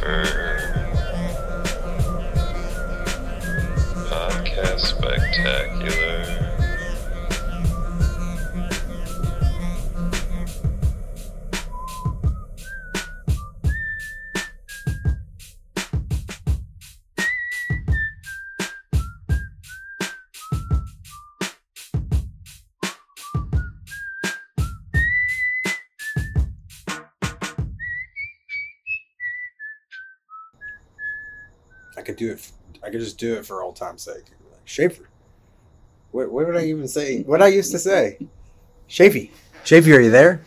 for could just do it for old time's sake. Schaefer. What, what would I even say? What I used to say? Shafy. Shafy, are you there?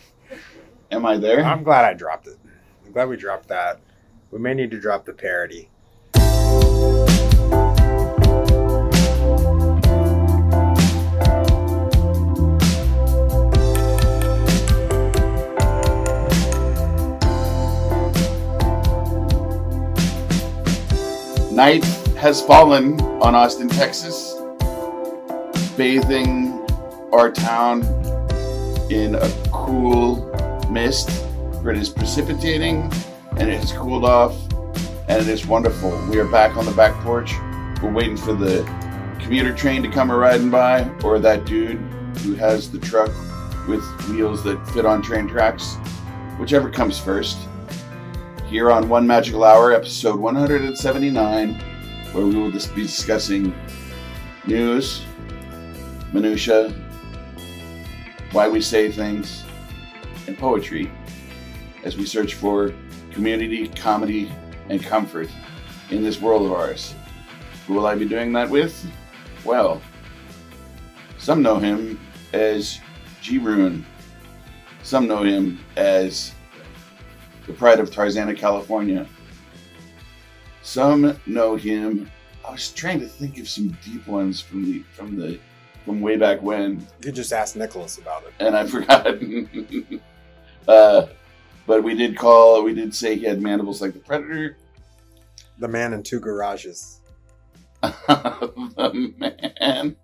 Am I there? I'm glad I dropped it. I'm glad we dropped that. We may need to drop the parody. Night has fallen on Austin, Texas, bathing our town in a cool mist. It is precipitating and it has cooled off and it is wonderful. We are back on the back porch. We're waiting for the commuter train to come riding by or that dude who has the truck with wheels that fit on train tracks, whichever comes first here on One Magical Hour, episode 179, where we will just be discussing news, minutia, why we say things, and poetry as we search for community, comedy, and comfort in this world of ours. Who will I be doing that with? Well, some know him as G Rune. Some know him as the pride of Tarzana, California. Some know him. I was trying to think of some deep ones from the from the from way back when, You just ask Nicholas about it. and I forgot. uh, but we did call. We did say he had mandibles like the predator. The man in two garages. the man.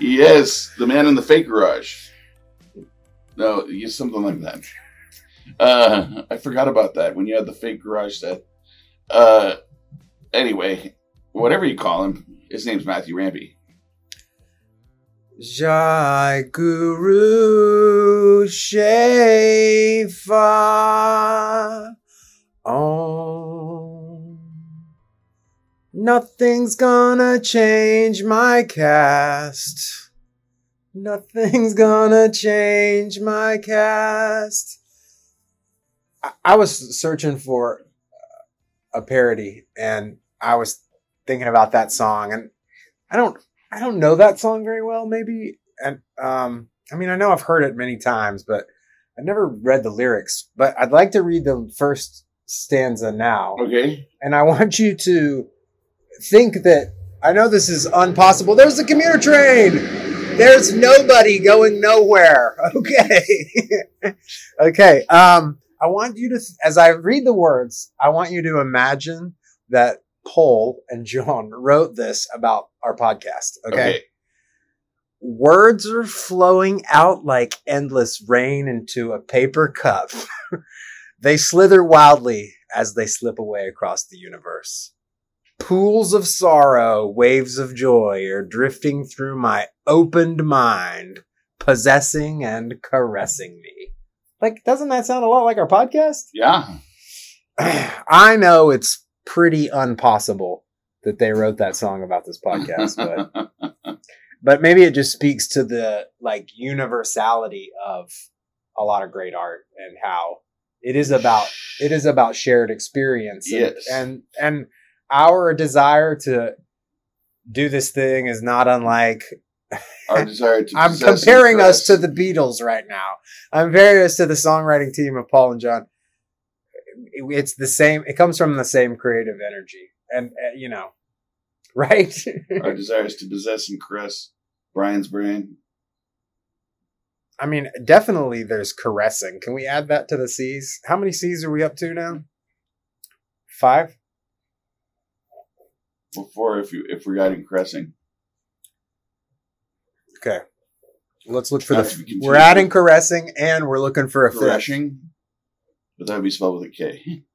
Yes, the man in the fake garage. No, yes, something like that. Uh, I forgot about that when you had the fake garage set. Uh, anyway, whatever you call him, his name's Matthew Rampy. Jai Guru Om. Nothing's gonna change my cast. Nothing's gonna change my cast. I, I was searching for a parody and I was thinking about that song and I don't I don't know that song very well, maybe. And um, I mean, I know I've heard it many times, but I've never read the lyrics. But I'd like to read the first stanza now, Okay. and I want you to think that I know this is impossible. There's the commuter train. There's nobody going nowhere. Okay. okay. Um, I want you to, as I read the words, I want you to imagine that Paul and John wrote this about our podcast. okay. Words are flowing out like endless rain into a paper cup. they slither wildly as they slip away across the universe. Pools of sorrow, waves of joy are drifting through my opened mind, possessing and caressing me. Like, doesn't that sound a lot like our podcast? Yeah. I know it's pretty impossible that they wrote that song about this podcast, but but maybe it just speaks to the like universality of a lot of great art and how it is about it is about shared experience and Yes. and, and our desire to do this thing is not unlike Our desire to I'm comparing us to the Beatles right now. I'm comparing us to the songwriting team of Paul and John. It's the same. It comes from the same creative energy, and uh, you know, right? Our desire is to possess and caress Brian's brain. I mean, definitely there's caressing. Can we add that to the C's? How many C's are we up to now? Five. Before, if you if we're adding caressing, Okay. Let's look for Not to the. confused We're adding caressing, and we're looking for a caressing, but that would be spelled with a K.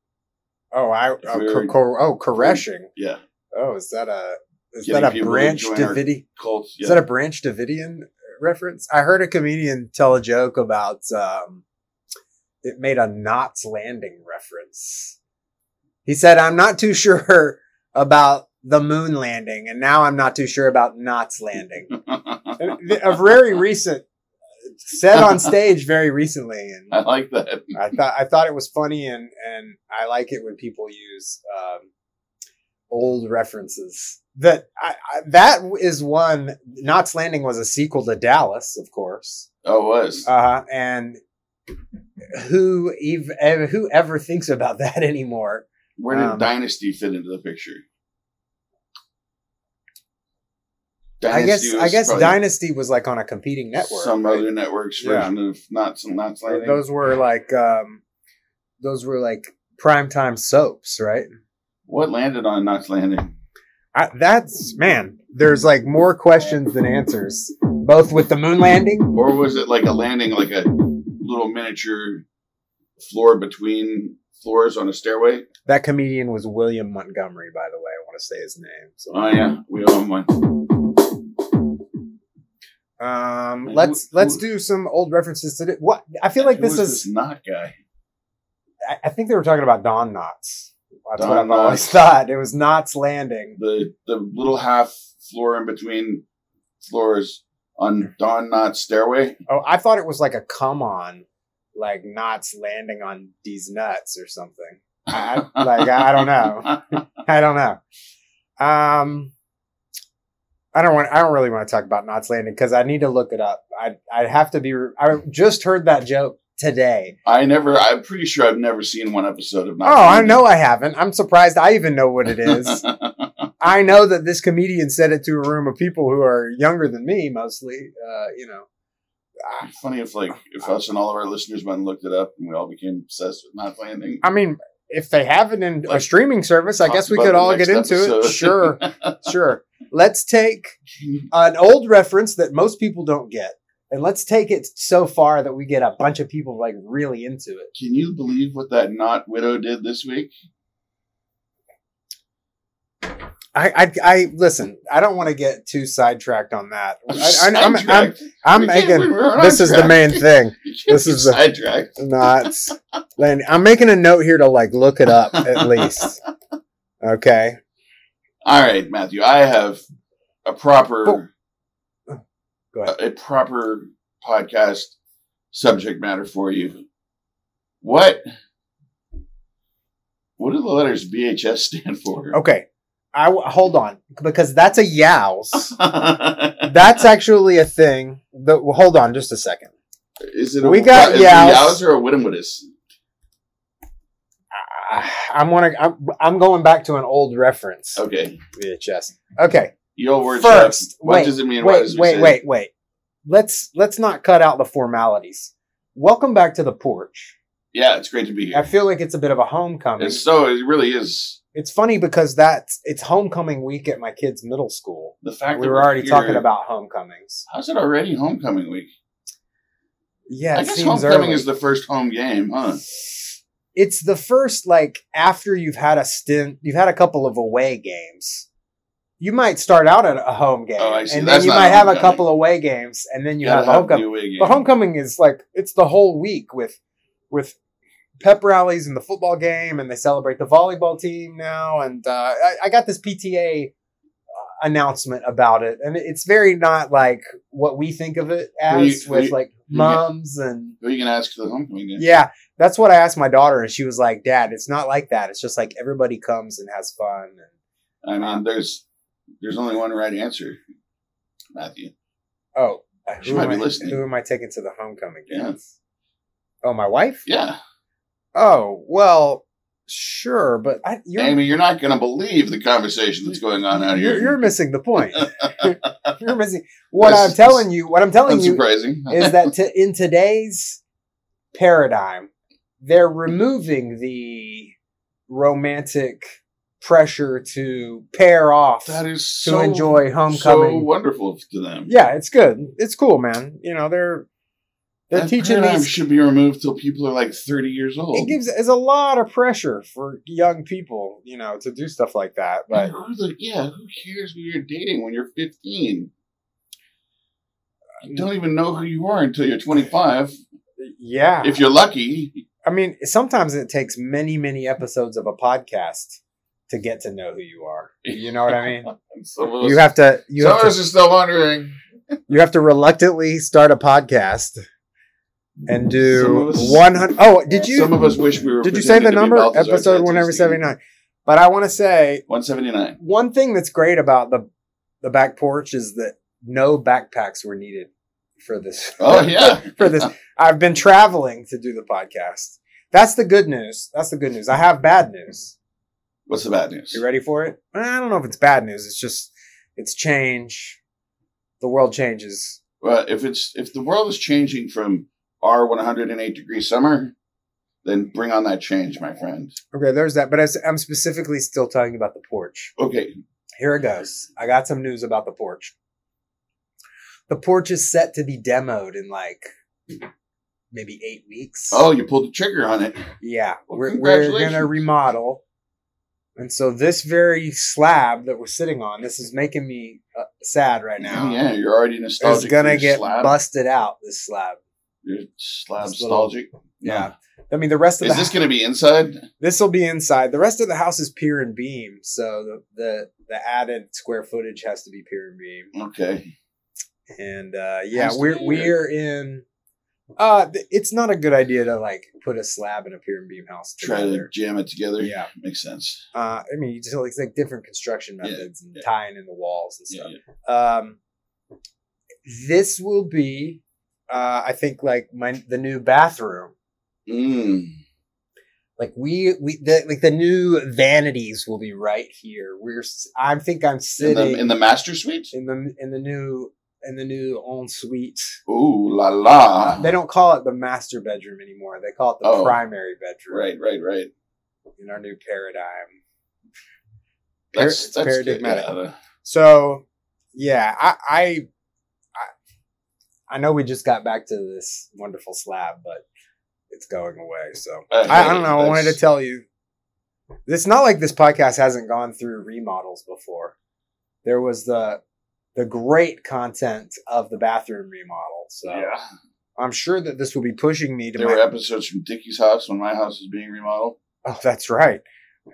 Oh, I If oh, we co- were- co- oh Koreshing. Yeah, Oh, is that a is Getting that a people to Branch join our Davidian? cult. Is that a Branch Davidian reference? I heard a comedian tell a joke about um, it made a Knots Landing reference. He said, "I'm not too sure about the moon landing, and now I'm not too sure about Knots Landing." And a very recent, said on stage very recently, and I like that. I thought I thought it was funny, and and I like it when people use um, old references. That I, I, that is one. Knots Landing was a sequel to Dallas, of course, Oh, it was. uh, and who ev- who ever thinks about that anymore? Where did um, Dynasty fit into the picture? I guess Dynasty I was guess Dynasty was like on a competing network. Some right? other network's Yeah. of not some not sliding. Those were like um, those were like primetime soaps, right? What landed on Knots Landing? I, that's man. There's like more questions than answers, both with the moon landing. Or was it like a landing, like a little miniature floor between floors on a stairway? That comedian was William Montgomery, by the way. I want to say his name. So, Oh yeah, we own one. Um, let's who- let's do some old references to it. What I feel like this is. not guy. I, I think they were talking about Don Knotts. That's what I've always thought. It was Knots Landing. The the little half floor in between floors on Don Knotts stairway. Oh, I thought it was like a come on, like Knots landing on these nuts or something. I- like I don't know. I don't know. Um, I don't want. I don't really want to talk about Knots Landing because I need to look it up. I I have to be. I just heard that joke today. I never. I'm pretty sure I've never seen one episode of. Landing. Oh, I know I haven't. I'm surprised I even know what it is. I know that this comedian said it to a room of people who are younger than me, mostly. Uh, you know, It'd funny if like if us and all of our listeners went and looked it up and we all became obsessed with Knots Landing. I mean, if they have it in a streaming service, I guess we could all get into episode. it. Sure, sure. Let's take an old reference that most people don't get, and let's take it so far that we get a bunch of people like really into it. Can you believe what that not widow did this week? I, I, I listen. I don't want to get too sidetracked on that. I, I, I'm, I'm, I'm making. This is the main thing. This is the- sidetracked. Knots. Landing. I'm making a note here to like look it up at least. Okay. All right, Matthew. I have a proper, oh. Oh, Go ahead. a, a proper podcast subject matter for you. What? What do the letters VHS stand for? Okay. I w- hold on because that's a yows. That's actually a thing. That, well, hold on just a second. Is it? A, We got is a Yows. Yows or a Widowwoodis? I- I'm wanna, I'm, I'm going back to an old reference. Okay. VHS. Okay. Your old word First, chef. What wait, does it mean? Wait, does wait, wait, wait. Let's let's not cut out the formalities. Welcome back to the porch. Yeah, it's great to be here. I feel like it's a bit of a homecoming. It's so it really is. It's funny because that's it's homecoming week at my kids' middle school. The fact We that were already here- talking about homecomings. How's it already homecoming week? Yeah, I it guess seems homecoming early. is the first home game, huh? it's the first like after you've had a stint, you've had a couple of away games. You might start out at a home game, Oh, I see. and That's then you might have a homecoming. couple away games, and then you Gotta have have homecoming. But homecoming is like it's the whole week with with pep rallies and the football game, and they celebrate the volleyball team now. And uh, I, I got this PTA announcement about it, and it's very not like what we think of it Who you- as with you- like you and Who are you gonna ask for the homecoming game? yeah. That's what I asked my daughter, and she was like, "Dad, it's not like that. It's just like everybody comes and has fun." And, I mean, there's there's only one right answer, Matthew. oh, She who might am be I- listening. Who am I taking to the homecoming Yeah. games? Oh, my wife. Yeah, Oh, well, sure, but I, you're Amy, you're not gonna believe the conversation that's going on out you're, here. you're missing the point. you're missing what That's- I'm telling you. What I'm telling you is that to, in today's paradigm, they're removing the romantic pressure to pair off that is to so enjoy so homecoming. wonderful to them. yeah, it's good. It's cool, man. You know, they're They're That teaching these. should be removed till people are like 30 years old. It gives it's a lot of pressure for young people, you know, to do stuff like that. But the, yeah, who cares who you're dating when you're 15? You don't even know who you are until you're 25. yeah, If you're lucky, I mean, sometimes it takes many, many episodes of a podcast to get to know who you are. You know what I mean? us, You have to you some have to, are still wondering. you have to reluctantly start a podcast and do 100 Oh, did you Some of us wish we were. Did you say the pretending to be number? Episode Tattoo 179. But I want to say 179. one thing that's great about the the back porch is that no backpacks were needed for this. Oh, yeah. for this. I've been traveling to do the podcast. That's the good news. That's the good news. I have bad news. What's the bad news? You ready for it? I don't know if it's bad news. It's just it's change. The world changes. Well, if it's if the world is changing from our 108 degree summer, then bring on that change, my friend. Okay, there's that. But I'm specifically still talking about the porch. Okay, Here it goes. I got some news about the porch. The porch is set to be demoed in like maybe eight weeks. Oh, you pulled the trigger on it. yeah. Well, we're, we're going to remodel. And so this very slab that we're sitting on, this is making me uh, sad right now. Yeah, you're already nostalgic. It's gonna get slab. busted out, this slab. Slab nostalgic. Yeah. I mean, the rest of the house. Is the this going to be inside? This will be inside. The rest of the house is pier and beam, so the the, the added square footage has to be pier and beam. Okay. And uh, yeah, Has we're we're in. Uh, th- it's not a good idea to like put a slab in a pier and beam house Try to jam it together. Yeah. Makes sense. Uh, I mean, you just like, like different construction Yeah, methods and yeah. tying in the walls and Yeah, stuff. yeah. Um, this will be, uh, I think, like my the new bathroom. Mm. Like we we the, like the new vanities will be right here. We're I think I'm In sitting the, in the master suite? in the in the new in the new ensuite. Ooh la la. Uh, they don't call it the master bedroom anymore. They call it the Oh. primary bedroom. right, right, right. In our new paradigm. That's that's paradigmatic. Yeah, So, yeah, I, I I know we just got back to this wonderful slab, but it's going away. So I I, I don't know. I wanted to tell you. It's not like this podcast hasn't gone through remodels before. There was the the great content of the bathroom remodel. So yeah. I'm sure that this will be pushing me to There my. were episodes from Dickie's house when my house was being remodeled. oh, that's right.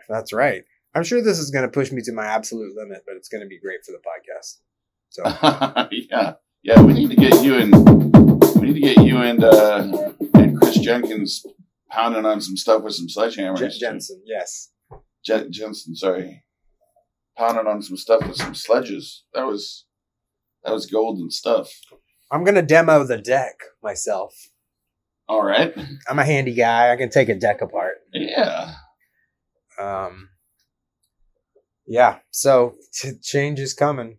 That's right. I'm sure this is going to push me to my absolute limit, but it's going to be great for the podcast. So yeah, yeah. We need to get you and we need to get you and uh, and Chris Jenkins pounding on some stuff with some sledgehammers. Jen- Jensen, yes. Jen- Jensen, sorry, pounding on some stuff with some sledges. That was that was golden stuff. I'm going to demo the deck myself. All right, I'm a handy guy. I can take a deck apart. yeah. Um, yeah. So t- change is coming.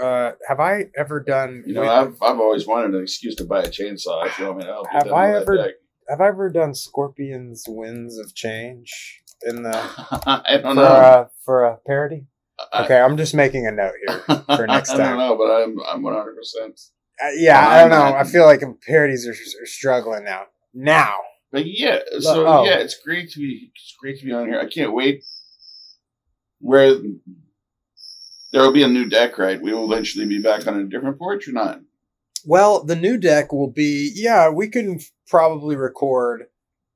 Uh, have I ever done? You know, I've I've always wanted an excuse to buy a chainsaw. If you want me to help, Have I ever- deck. have I ever done Scorpions Winds of Change in the I don't for know. a, for a parody? I- Okay, I'm just making a note here. for next time. I don't know, but I'm I'm 100. percent Uh, yeah, I don't know. I feel like parodies are, are struggling now. Now, But yeah, so oh. yeah, it's great to be it's great to be on here. I can't wait. Where there will be a new deck, right? We will eventually be back on a different porch or not? well, the new deck will be. Yeah, we can probably record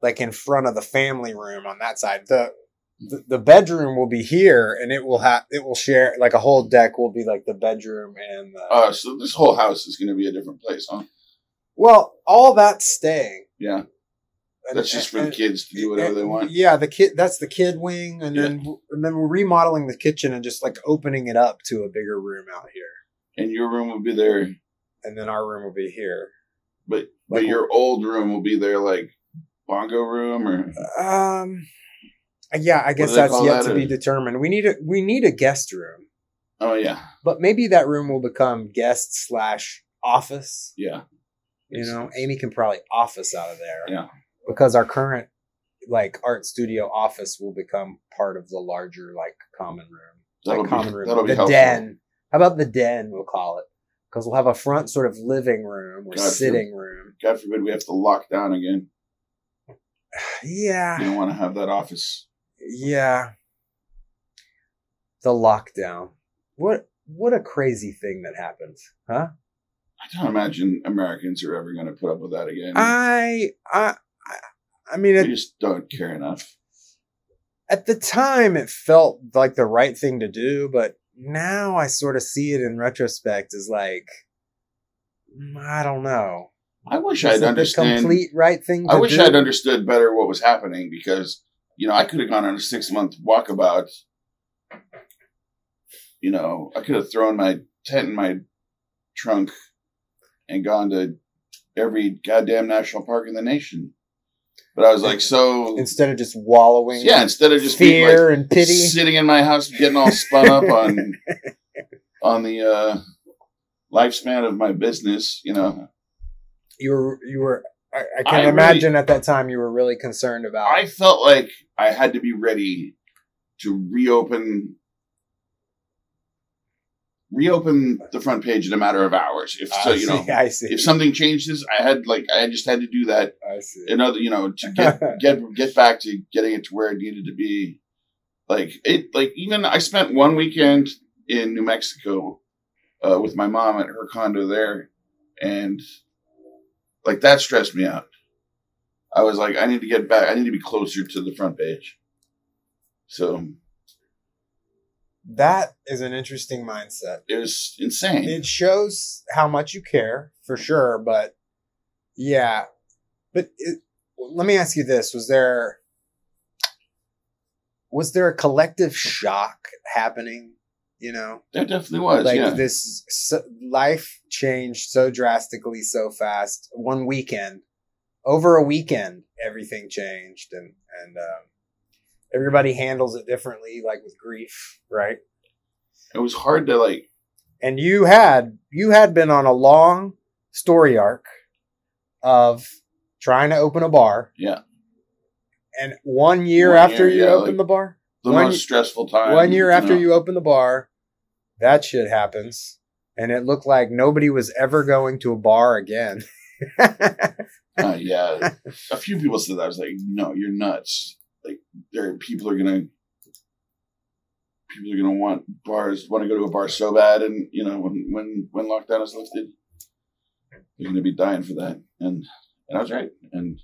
like in front of the family room on that side. The the, the bedroom will be here, and it will have it will share like a whole deck will be like the bedroom and the. Oh, so this whole house is going to be a different place, huh? well, all that's staying. Yeah, And- that's just for the kids to do whatever they want. Yeah, the kid. That's the kid wing, and Yeah. then and then we're remodeling the kitchen and just like opening it up to a bigger room out here, And your room will be there, and then our room will be here. but but your old room will be there, like bongo room or Um, yeah, I guess that's yet that? to be determined. We need a we need a guest room, oh yeah, but maybe that room will become guest slash office. yeah, You know. Amy can probably office out of there. Yeah. Because our current like art studio office will become part of the larger like common room. that'll like be common room. that'll be the helpful. den. How about the den? We'll call it because we'll have a front sort of living room or God sitting room. God forbid we have to lock down again. Yeah, You don't want to have that office. yeah. The lockdown. What what a crazy thing that happened, huh? I don't imagine Americans are ever going to put up with that again. I I I- I mean, at, just don't care enough. at the time it felt like the right thing to do, but now I sort of see it in retrospect as like mm, I don't know. I wish Is I'd understand. complete right thing. To I wish do? I'd understood better what was happening because you know I could have gone on a six month walkabout. You know, I could have thrown my tent in my trunk and gone to every goddamn national park in the nation. But I was like, so instead of just wallowing. yeah. Instead of just being fear like and pity. sitting in my house, getting all spun up on on the uh, lifespan of my business, you know, You were you were. I, I I can really- imagine at that time you were really concerned about. I felt like I had to be ready to reopen reopen the front page in a matter of hours. If so, I you know, see, I see. if something changes, I had like I just had to do that. I see. Another, you know, to get get get back to getting it to where it needed to be. Like it, like even I spent one weekend in New Mexico uh, with my mom at her condo there, and like that stressed me out. I was like, I need to get back. I need to be closer to the front page. So that is an interesting mindset. it was insane. It shows how much you care, for sure. But yeah, but it, let me ask you this: Was there was there a collective shock happening? You know, there definitely was. like yeah. this so, life changed so drastically so fast one weekend over a weekend everything changed and and um, everybody handles it differently like with grief right it was hard to like. and you had you had been on a long story arc of trying to open a bar Yeah. and one year One after year, you yeah, opened like- the bar The One most stressful time. one year after know. you open the bar, that shit happens. And it looked like nobody was ever going to a bar again. Uh, yeah, a few people said that. I was like, "No, you're nuts." People are gonna, people are gonna want bars, want to go to a bar so bad, and you know, when when when lockdown is lifted, they're gonna be dying for that. And and I was right. And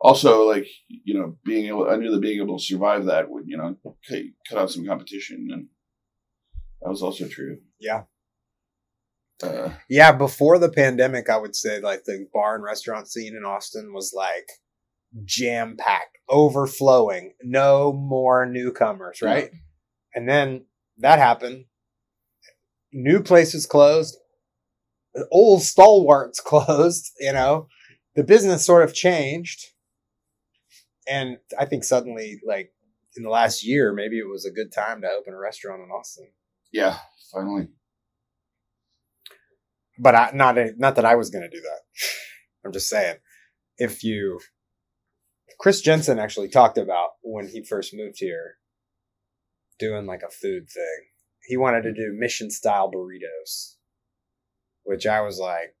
also, like, you know, being able, I knew that being able to survive that would, you know, cut, cut out some competition, and that was also true. Yeah. Uh, yeah, before the pandemic, I would say like the bar and restaurant scene in Austin was like jam packed, overflowing, no more newcomers, right? And then that happened. New places closed. Old stalwarts closed, you know. The business sort of changed. And I think suddenly, like in the last year, maybe it was a good time to open a restaurant in Austin. yeah, finally. But I, not not that I was going to do that. I'm just saying, if you, Chris Jensen actually talked about when he first moved here, doing like a food thing. He wanted to do mission style burritos, which I was like,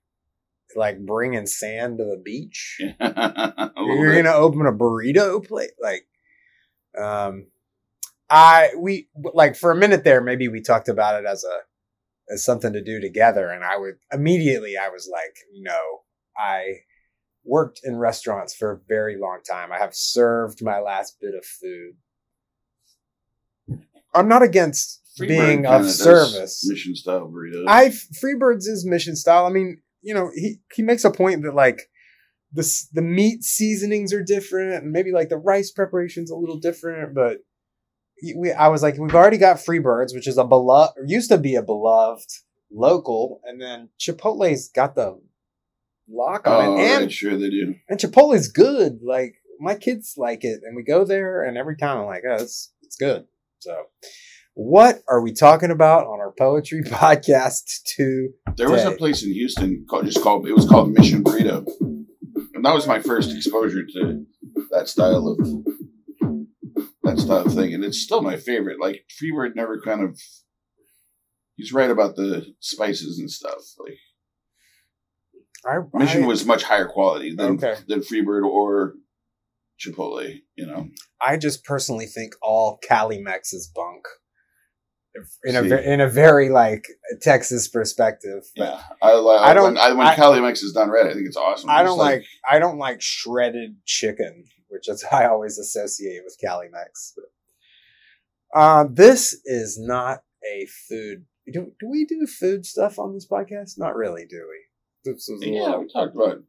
like bringing sand to the beach. You're gonna open a burrito plate, like, um, I we like for a minute there. Maybe we talked about it as a as something to do together, and I would immediately I was like, no, I worked in restaurants for a very long time. I have served my last bit of food. I'm not against Freebird being kinda service. Mission style burritos. I Freebirds is mission style. I mean, you know, he he makes a point that like the the meat seasonings are different, and maybe like the rice preparation's a little different. But we, I was like, we've already got Freebirds, which is a beloved, used to be a beloved local, and then Chipotle's got the lock oh, on oh, it, and sure they do. and Chipotle's good. Like my kids like it, and we go there, and every time I'm like, oh, it's it's good. So. What are we talking about on our poetry podcast to There was a place in Houston called just called it was called Mission Burrito, and that was my first exposure to that style of that style of thing, and it's still my favorite. Like Freebird never kind of, he's right about the spices and stuff. Like I, Mission I- was much higher quality than Okay. than Freebird or Chipotle. You know, I just personally think all Cali Mex is bunk. In a See. ve- in a very like Texas perspective, yeah. I. I I don't- When, I, when I- Cali Mex is done right, I think it's awesome. I don't like, I don't like shredded chicken, which is I always associate with Cali Mex. But, uh, this is not a food. Do, do we do food stuff on this podcast? Not really, do we? This is Yeah, little- we talked about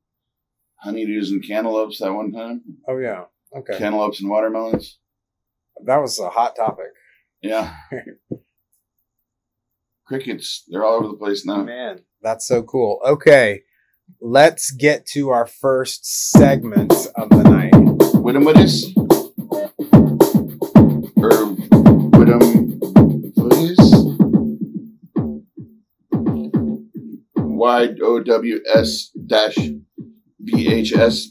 honeydews and cantaloupes that one time. Oh yeah. Okay. Cantaloupes and watermelons. that was a hot topic. Yeah. Crickets. They're all over the place now. Man, that's so cool. Okay, let's get to our first segment of the night. Widom Widis? Or Widom Y O W S dash V H S.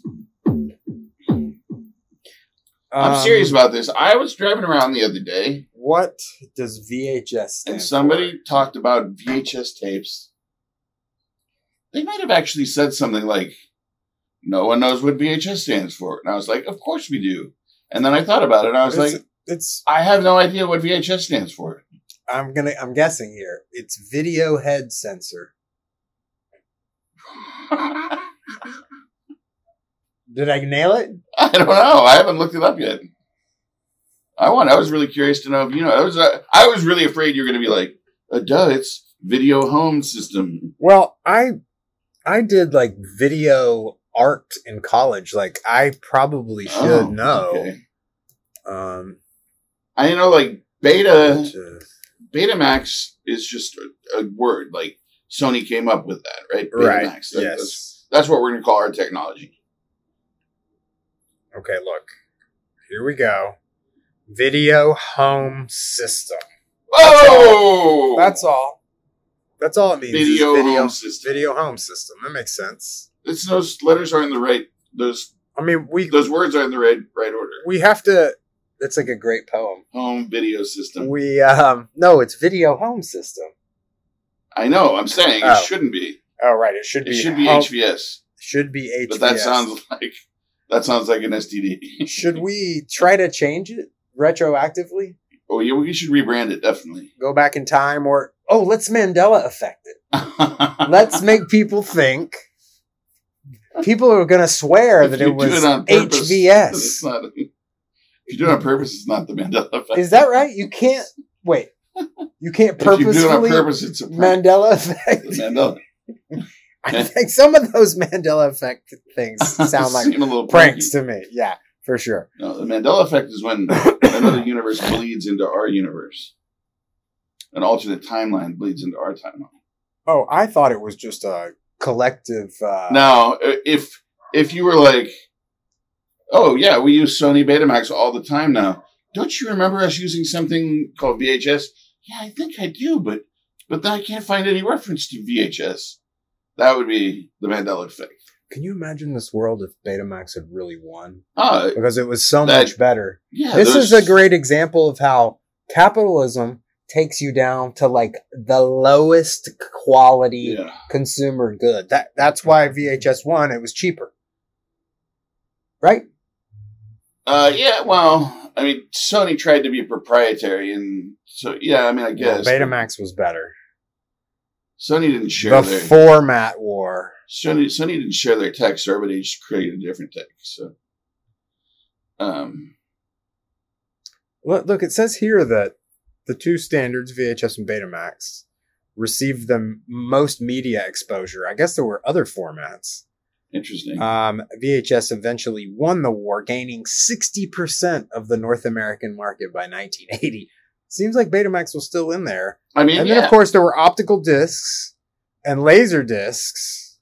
I'm Um, serious about this. I was driving around the other day What does VHS stand and somebody talked about VHS tapes. They might have actually said something like, No one knows what VHS stands for. And I was like, Of course we do. And then I thought about it and I was? It's, like, it's. I have no idea what VHS stands for. I'm gonna. I'm guessing here. It's video head sensor. Did I nail it? I don't know. I haven't looked it up yet. I want. I was really curious to know if you know. I was. Uh, I was really afraid you're going to be like, uh, "Duh, it's video home system." Well, I I did like video art in college. Like I probably should Oh, know. okay. Um, I know, like beta. Betamax is just a, a word. Like Sony came up with that, right? right. That- yes. That's, that's what we're going to call our technology. Okay, look. Here we go. Video home system. Oh, That's all. That's all it means. video, video home system. video home system. That makes sense. It's those letters are in the right. Those I mean, we those words are in the right right order. we have to. It's like a great poem. Home video system. We um no, it's video home system. I know. I'm saying Oh. it shouldn't be. Oh right, it should It be. should be HVS. Should be HVS. But that sounds like that sounds like an STD. Should we try to change it retroactively? oh yeah, we should rebrand it definitely. Go back in time, or oh, let's Mandela effect it. Let's make people think. People are going to swear If that it was on purpose, HVS. not, if you do it on purpose, it's not the Mandela effect. Is that right? You can't wait. You can't if you do it on purposefully purpose, it's. Mandela effect. Mandela I think some of those Mandela effect things sound like a little pranks pranky. to me. Yeah, for sure. No, the Mandela effect is when another universe bleeds into our universe. An alternate timeline bleeds into our timeline. Oh, I thought it was just a collective. Uh, Now, if if you were like, "Oh yeah, we use Sony Betamax all the time now," don't you remember us using something called VHS? Yeah, I think I do, but but then I can't find any reference to VHS. That would be the Mandela effect. Can you imagine this world if Betamax had really won? Ah, Because it was so That- much better. yeah. this is a great example of how capitalism takes you down to like the lowest quality Yeah, consumer good. That that's why VHS won. It was cheaper, right? Uh, yeah. Well, I mean, Sony tried to be proprietary, and so yeah. I mean, I Well, guess Betamax was better. Sony didn't share The their format war. Sony Sony didn't share their tech, so everybody just created a different tech. So, um, Look, look, it says here that the two standards, VHS and Betamax, received the most media exposure. I guess there were other formats. Interesting. Um, VHS eventually won the war, gaining 60% of the North American market by 1980. Seems like Betamax was still in there. I mean, And yeah. then, of course, there were optical discs and laser discs.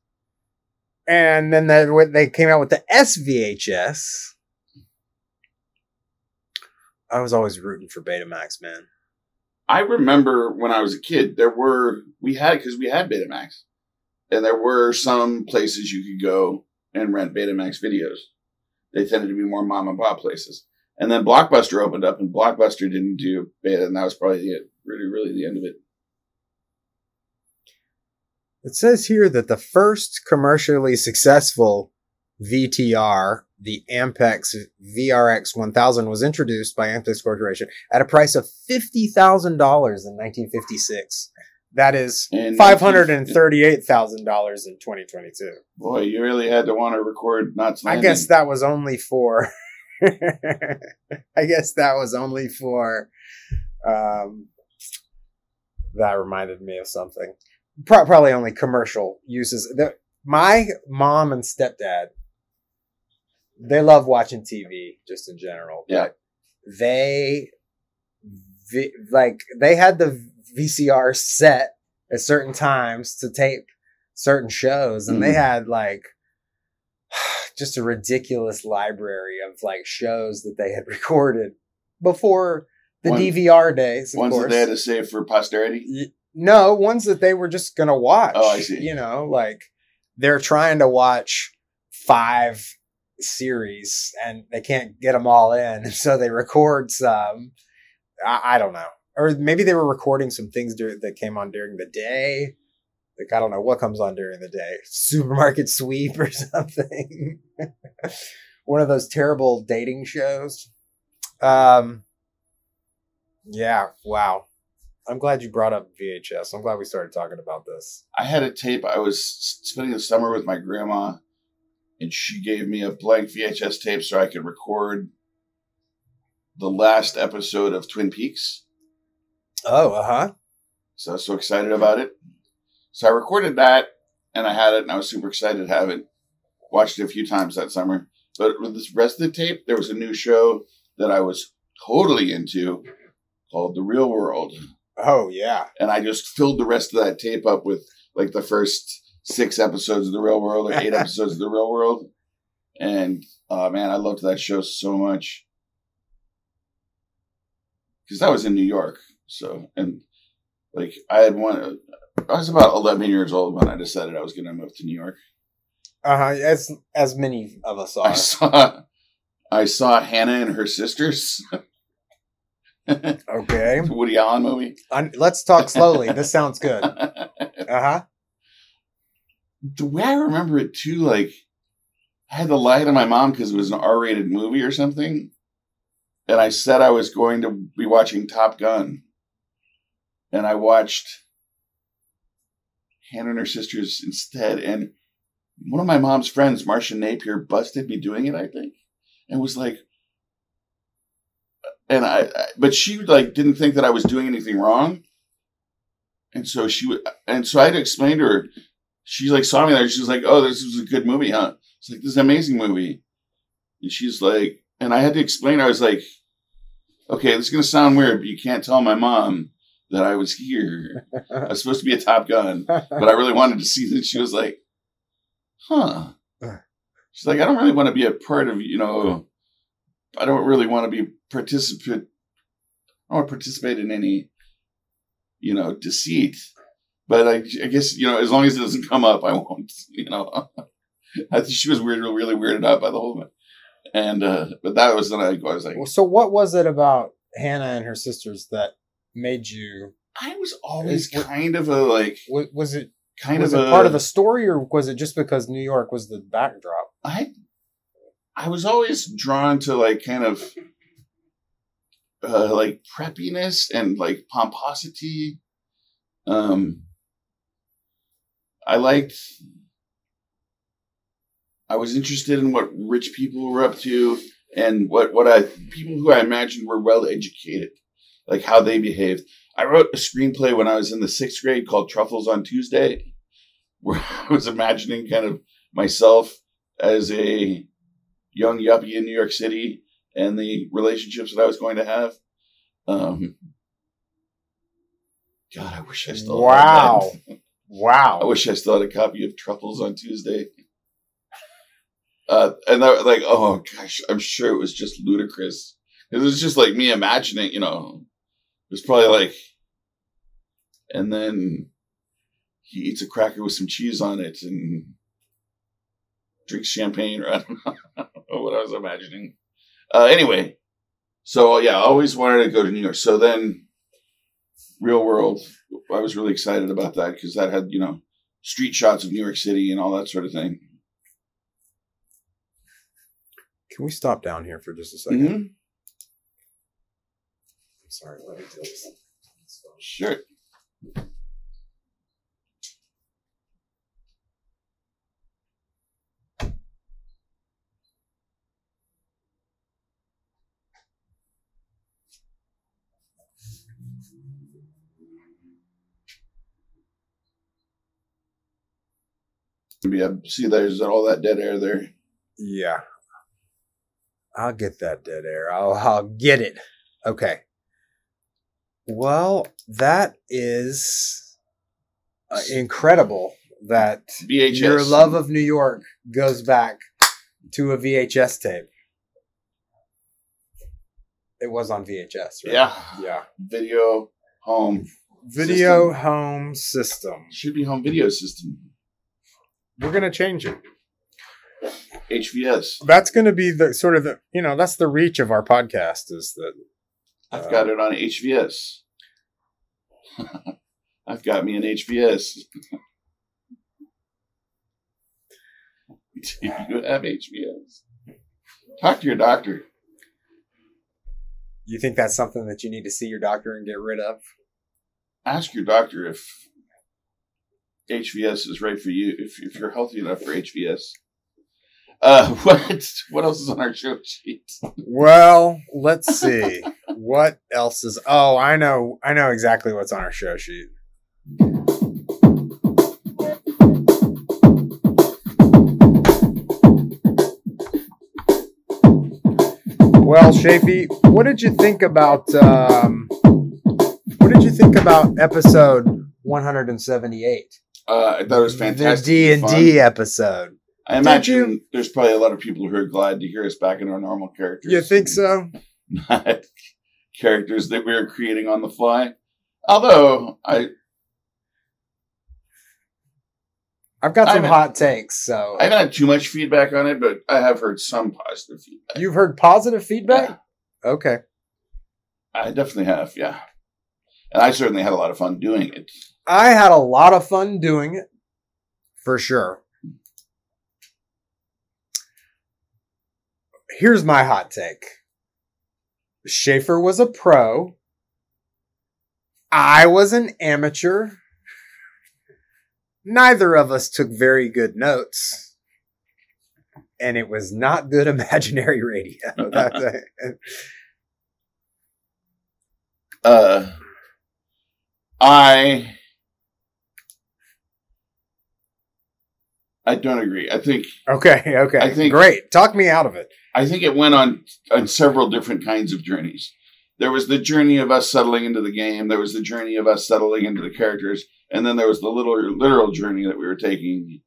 And then they, they came out with the SVHS. I was always rooting for Betamax, man. I remember when I was a kid, there were we had because we had Betamax, and there were some places you could go and rent Betamax videos. They tended to be more mom and pop places. And then Blockbuster opened up, and Blockbuster didn't do beta, and that was probably the, really, really the end of it. It says here that the first commercially successful VTR, the Ampex VRX 1000, was introduced by Ampex Corporation at a price of $50,000 in 1956. That is And $538,000 in 2022. Boy, you really had to want to record Knots I guess that was only for. I guess that was only for. Um, that reminded me of something. Pro- probably only commercial uses. The, my mom and stepdad, they love watching TV just in general. Yeah. They, vi- like, they had the VCR set at certain times to tape certain shows, and they Mhm. had like just a ridiculous library of like shows that they had recorded before the One- DVR days. Of ones that course. they had to save for posterity. Y- No, ones that they were just gonna watch. Oh, I see. You know, like they're trying to watch five series and they can't get them all in, so they record some. I, I don't know, or maybe they were recording some things dur- that came on during the day. Like I don't know what comes on during the day, supermarket sweep or something. One of those terrible dating shows. Um. Yeah. Wow. I'm glad you brought up VHS. I'm glad we started talking about this. I had a tape. I was spending the summer with my grandma, and she gave me a blank VHS tape so I could record the last episode of Twin Peaks. Oh, uh huh. So I was so excited about it. So I recorded that, and I had it, and I was super excited to have it. Watched it a few times that summer. But with this rest of the tape, there was a new show that I was totally into called The Real World. Oh, yeah. and I just filled the rest of that tape up with like the first six episodes of the Real World or eight episodes of the Real World, and uh, man, I loved that show so much because that was in New York. So and like I had one, I was about eleven years old when I decided I was going to move to New York. Uh huh. As as many of us are. I saw, I saw Hannah and her sisters, Okay. Woody Allen movie. Let's talk slowly. This sounds good. Uh huh. the way I remember it too, like I had to lie to my mom because it was an R-rated movie or something, and I said I was going to be watching Top Gun, and I watched Hannah and her sisters instead, and one of my mom's friends, Marcia Napier, busted me doing it. I think, and was like. And I, I, but she like didn't think that I was doing anything wrong, and so she would, and so I had to explain to her, she like saw me there. She was like, "Oh, this was a good movie, huh?" It's like this is an amazing movie, and she's like, and I had to explain. I was like, "Okay, this is gonna sound weird, but you can't tell my mom that I was here. I was supposed to be a Top Gun, but I really wanted to see this." She was like, "Huh?" She's like, "I don't really want to be a part of you know. I don't really want to be participant. I don't want to participate in any, you know, deceit." But I, I guess you know, as long as it doesn't come up, I won't. You know, I think she was weird, really weirded out by the whole. And uh, but that was then I, I was like, Well, so, what was it about Hannah and her sisters that made you? I was always kind of a like, Was, was it kind was of it a part of the story, or was it just because New York was the backdrop? I, I was always drawn to like kind of, uh, like preppiness and like pomposity. Um, I liked. I was interested in what rich people were up to and what what I people who I imagined were well educated, like how they behaved. I wrote a screenplay when I was in the sixth grade called Truffles on Tuesday, where I was imagining kind of myself as a young yuppie in New York City and the relationships that I was going to have. Um, God, I wish I still had Wow. Wow. I wish I still had a copy of Truffles on Tuesday. Uh, and that, like, oh gosh, I'm sure it was just ludicrous. It was just like me imagining, you know, it was probably like, and then he eats a cracker with some cheese on it and drinks champagne, or I don't know, I don't know what I was imagining. Uh, anyway, so yeah, I always wanted to go to New York. So then, Real World, I was really excited about that because that had, you know, street shots of New York City and all that sort of thing. Can we stop down here for just a 2nd Mhm. I'm sorry. Let me deal with something. Sure. Yeah, see, there's all that dead air there. Yeah. I'll get that dead air. I'll I'll get it. Okay. Well, that is uh, incredible that VHS. your love of New York goes back to a VHS tape. It was on VHS, right? Yeah. Yeah. Video home. Video home system. Should be home video system. We're going to change it. HVS. That's going to be the sort of the, you know, that's the reach of our podcast is that I've got uh, it on HVS. I've got me an HVS. You have HVS? Talk to your doctor. you think that's something that you need to see your doctor and get rid of. Ask your doctor if HVS is right for you, if, if you're healthy enough for HVS. Uh, what what else is on our show sheet? Well, let's see. what else is Oh, I know I know exactly what's on our show sheet. Well, Shafee, what did you think about um, what did you think about episode 178? Uh, I thought it was fantastic. The D and D episode. I imagine there's probably a lot of people who are glad to hear us back in our normal characters. You think so? Not characters that we are creating on the fly. Although I I've got some hot takes. So I haven't had too much feedback on it, but I have heard some positive feedback. you've heard positive feedback. Yeah, Okay. I definitely have, yeah. And I certainly had a lot of fun doing it. I had a lot of fun doing it, for sure. Here's my hot take Schaefer was a pro. I was an amateur. Neither of us took very good notes. And it was not good imaginary radio. Uh, I I don't agree. I think okay, okay. I think- Great. Talk me out of it. I think it went on on several different kinds of journeys. There was the journey of us settling into the game. There was the journey of us settling into the characters, and then there was the little literal journey that we were taking,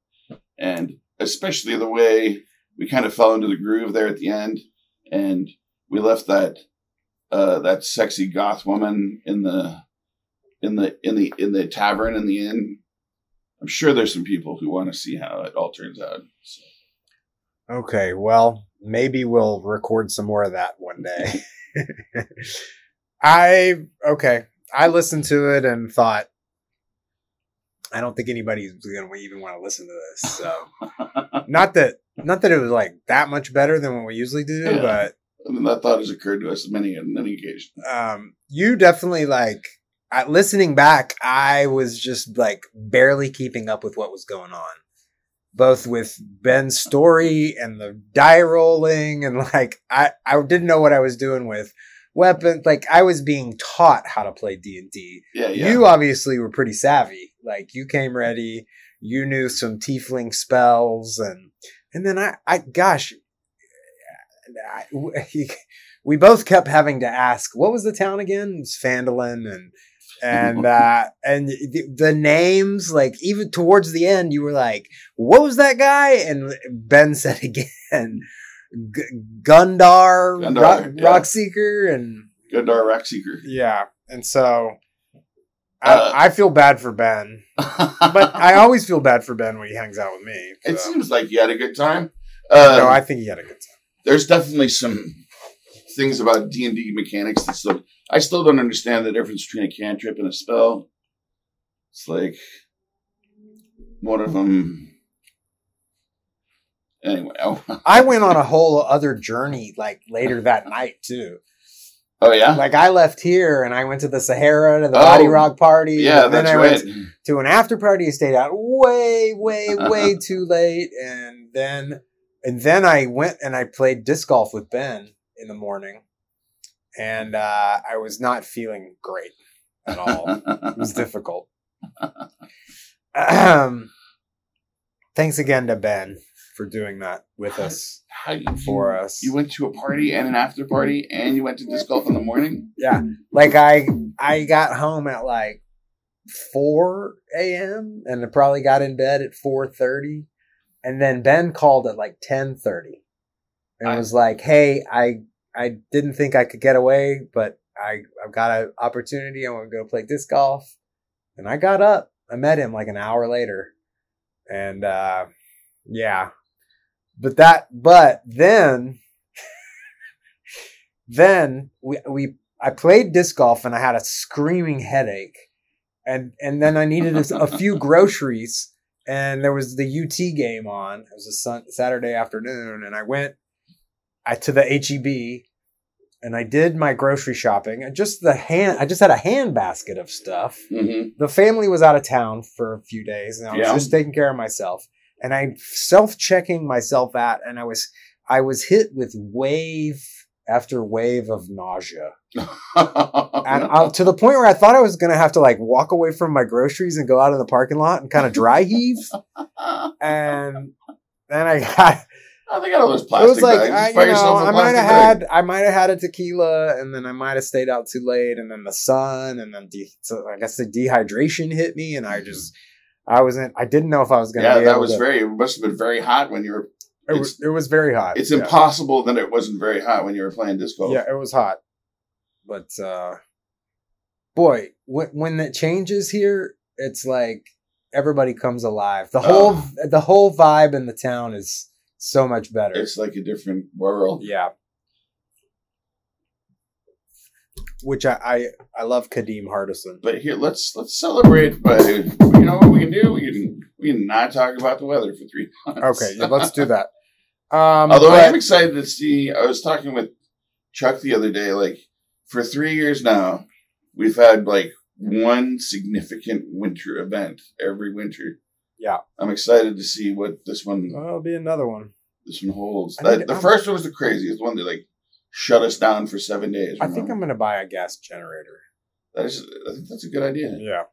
and especially the way we kind of fell into the groove there at the end, and we left that uh, that sexy goth woman in the in the in the in the tavern in the inn. I'm sure there's some people who want to see how it all turns out. So. Okay, well, maybe we'll record some more of that one day. I okay. I listened to it and thought I don't think anybody's going to even want to listen to this. So, not that not that it was like that much better than what we usually do, Yeah. but I mean, that thought has occurred to us many on many occasions. um you definitely like listening back i was just like barely keeping up with what was going on both with ben's story and the die rolling and like i i didn't know what i was doing with weapons. Like i was being taught how to play d&d Yeah, yeah. you obviously were pretty savvy. Like you came ready you knew some tiefling spells and and then i i gosh I, we both kept having to ask what was the town again? It's Phandalin and and uh and the, the names like even towards the end you were like what was that guy and ben said again G- gundar, Gundar, rock, yeah. rockseeker and Gundar Rockseeker. yeah and so Uh, I, I feel bad for ben but i always feel bad for ben when he hangs out with me so. it seems like you had a good time. Uh, no i think he had a good time there's definitely some things about D and D mechanics that still I still don't understand the difference between a cantrip and a spell. It's like one of them. Anyway, oh, I went on a whole other journey like later that night too. oh yeah, Like I left here and I went to the Sahara to the Oh, Body Rock party. yeah, and then I right. went to an after party. I stayed out way, way, way too late, and then and then I went and I played disc golf with Ben in the morning, and uh, I was not feeling great at all. it was difficult. Um, thanks again to Ben for doing that with us How you, for us. You went to a party and an after party, and you went to disc golf in the morning. Yeah. Like I I got home at like four AM and I probably got in bed at four thirty. And then Ben called at like ten thirty and I- was like, Hey, I I didn't think I could get away, but I, I've got an opportunity. I want to go play disc golf. And I got up. I met him like an hour later. And uh yeah. But that but then then we we I played disc golf and I had a screaming headache, and and then I needed a, a few groceries, and there was the UT game on. It was a sun, Saturday afternoon, and I went to the HEB, and I did my grocery shopping. And just the hand, I just had a hand basket of stuff. Mm-hmm. The family was out of town for a few days, and I was Yeah. just taking care of myself. And I'm self checking myself out, and I was I was hit with wave after wave of nausea and I, to the point where I thought I was gonna have to like walk away from my groceries and go out in the parking lot and kind of dry heave. And then I got Oh, think got all those it was like bags. I, you know, I might have had I might have had a tequila and then I might have stayed out too late and then the sun and then de- so I guess the dehydration hit me and I just I wasn't I didn't know if I was gonna Yeah, that was to- very. It must have been very hot when you were. it was, it was very hot. It's yeah. impossible that it wasn't very hot when you were playing disc golf. Yeah, it was hot. But uh boy, when when it changes here, it's like everybody comes alive. The whole Oh. the whole vibe in the town is so much better. It's like a different world. yeah. Which I, I I love Kadeem Hardison. But here, let's let's celebrate. But you know what we can do? We can we can not talk about the weather for three months. Okay, yeah, let's do that. Um Although I am excited to see. I was talking with Chuck the other day. Like for three years now, we've had like one significant winter event every winter. Yeah. I'm excited to see what this one well, it'll be another one. this one holds. I That, need- the I'm- first one was the craziest one that like shut us down for seven days. I think? I'm gonna buy a gas generator. That is, I think that's a good idea. Yeah.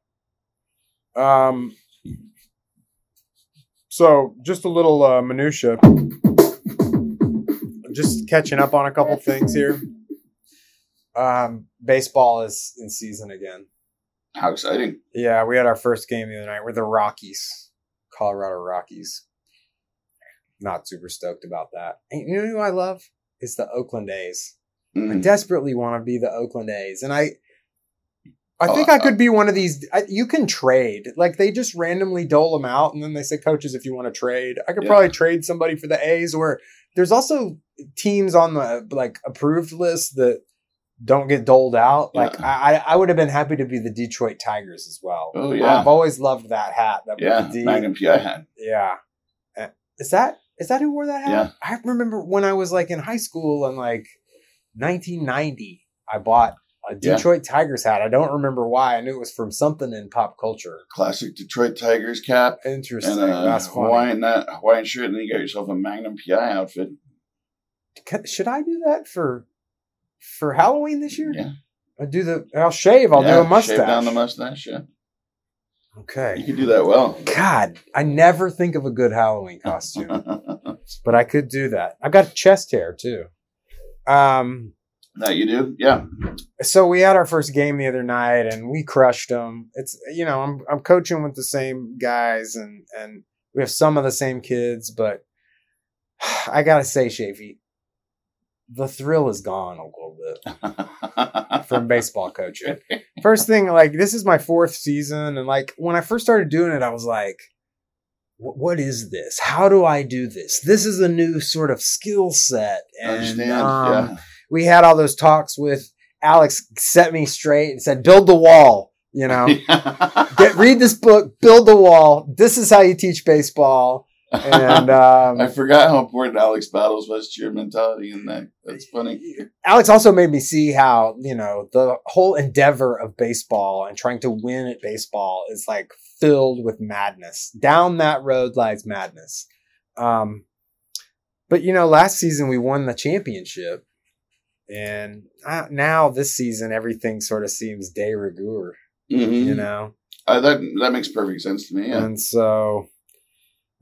Um. So just a little uh, minutia. Just catching up on a couple things here. Um, baseball is in season again. How exciting! Yeah, we had our first game the other night. We're the Rockies, Colorado Rockies. Not super stoked about that. And you know who I love? It's the Oakland A's. I Mm. desperately want to be the Oakland A's, and I, I Oh, think I uh, could be one of these. I, you can trade, like they just randomly dole them out, and then they say, "Coaches, if you want to trade, I could Yeah. probably trade somebody for the A's." Or there's also teams on the like approved list that don't get doled out. Like I, I I would have been happy to be the Detroit Tigers as well. Oh, yeah. I've always loved that hat. That Yeah, D. Magnum PI hat. Yeah. Uh, Is that is that who wore that hat? Yeah. I remember when I was like in high school in like 1990, I bought a Yeah. Detroit Tigers hat. I don't remember why. I knew it was from something in pop culture. Classic Detroit Tigers cap Interesting. and That's funny. Hawaiian that Hawaiian shirt, and then you got yourself a Magnum PI outfit. Should I do that for for Halloween this year? Yeah. I'll do the. I'll shave. I'll Yeah, do a mustache. Shave down the mustache. Yeah, Okay. you can do that well. God, I never think of a good Halloween costume. but I could do that. I've got chest hair too. Um, that you do? Yeah. so we had our first game the other night and we crushed them. It's you know I'm I'm coaching with the same guys and and we have some of the same kids, but I gotta say, Shafy, the thrill is gone a little bit from baseball coaching. First thing, like this is my fourth season, and like when I first started doing it, I was like, "What is this? How do I do this? This is a new sort of skill set." And um, yeah. we had all those talks with Alex. Set me straight and said, "Build the wall. You know, get read this book, build the wall. This is how you teach baseball. And um, I forgot how important Alex Battles was to your mentality in that. That's funny. Alex also made me see how, you know, the whole endeavor of baseball and trying to win at baseball is like filled with madness. Down that road lies madness. Um, but, you know, last season we won the championship. And uh, now this season, everything sort of seems de rigueur, hmm you know? Uh, that that makes perfect sense to me. Yeah. And so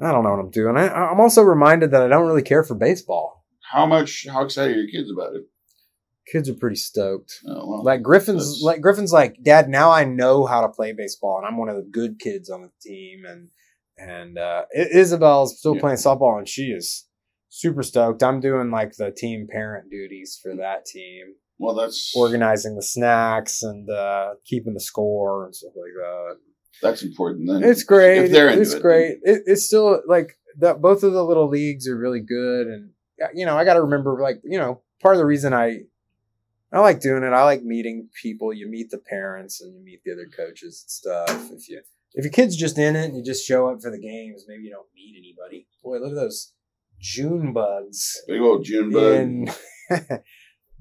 I don't know what I'm doing. I, I'm also reminded that I don't really care for baseball. How much? How excited are your kids about it? Kids are pretty stoked. Oh, well, Like Griffin's, That's- like Griffin's, like Dad. Now I know how to play baseball, and I'm one of the good kids on the team. And and uh, Isabel's still Yeah. playing softball, and she is super stoked. I'm doing like the team parent duties for that team, well, that's organizing the snacks and uh, keeping the score and stuff like that. That's important. Then It's great. If they're into it's it, great. It, it's still like that. Both of the little leagues are really good, and uh, you know, I got to remember, like, you know, part of the reason I I like doing it. I like meeting people. You meet the parents and you meet the other coaches and stuff. If you if your kid's just in it and you just show up for the games, maybe you don't meet anybody. Boy, look at those June bugs Big old June bug.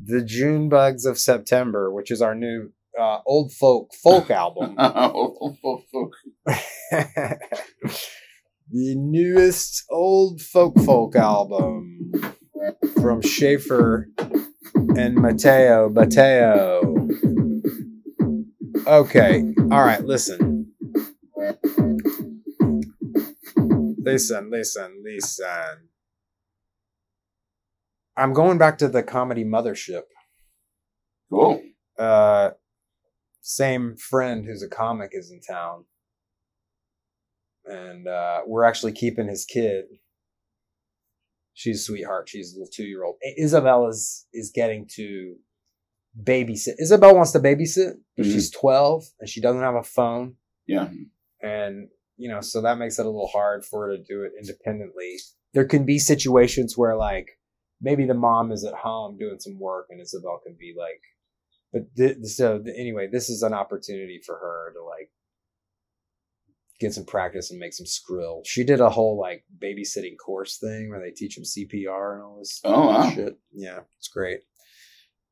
the June bugs of September, which is our new uh, old folk folk album. the newest old folk folk album from Schaefer and Mateo Mateo. Okay, all right, listen. Listen, listen, listen. I'm going back to the comedy mothership. cool. Uh, same friend who's a comic is in town, and uh, we're actually keeping his kid. She's a sweetheart. She's a little two year old. Isabel is is getting to babysit. Isabel wants to babysit, but Mhm. she's twelve and she doesn't have a phone, Yeah. and you know, so that makes it a little hard for her to do it independently. There can be situations where like maybe the mom is at home doing some work, and Isabel can be like but th- so anyway, this is an opportunity for her to like get some practice and make some skrill. She did a whole like babysitting course thing where they teach them CPR and all this Oh, wow. shit. Yeah, it's great.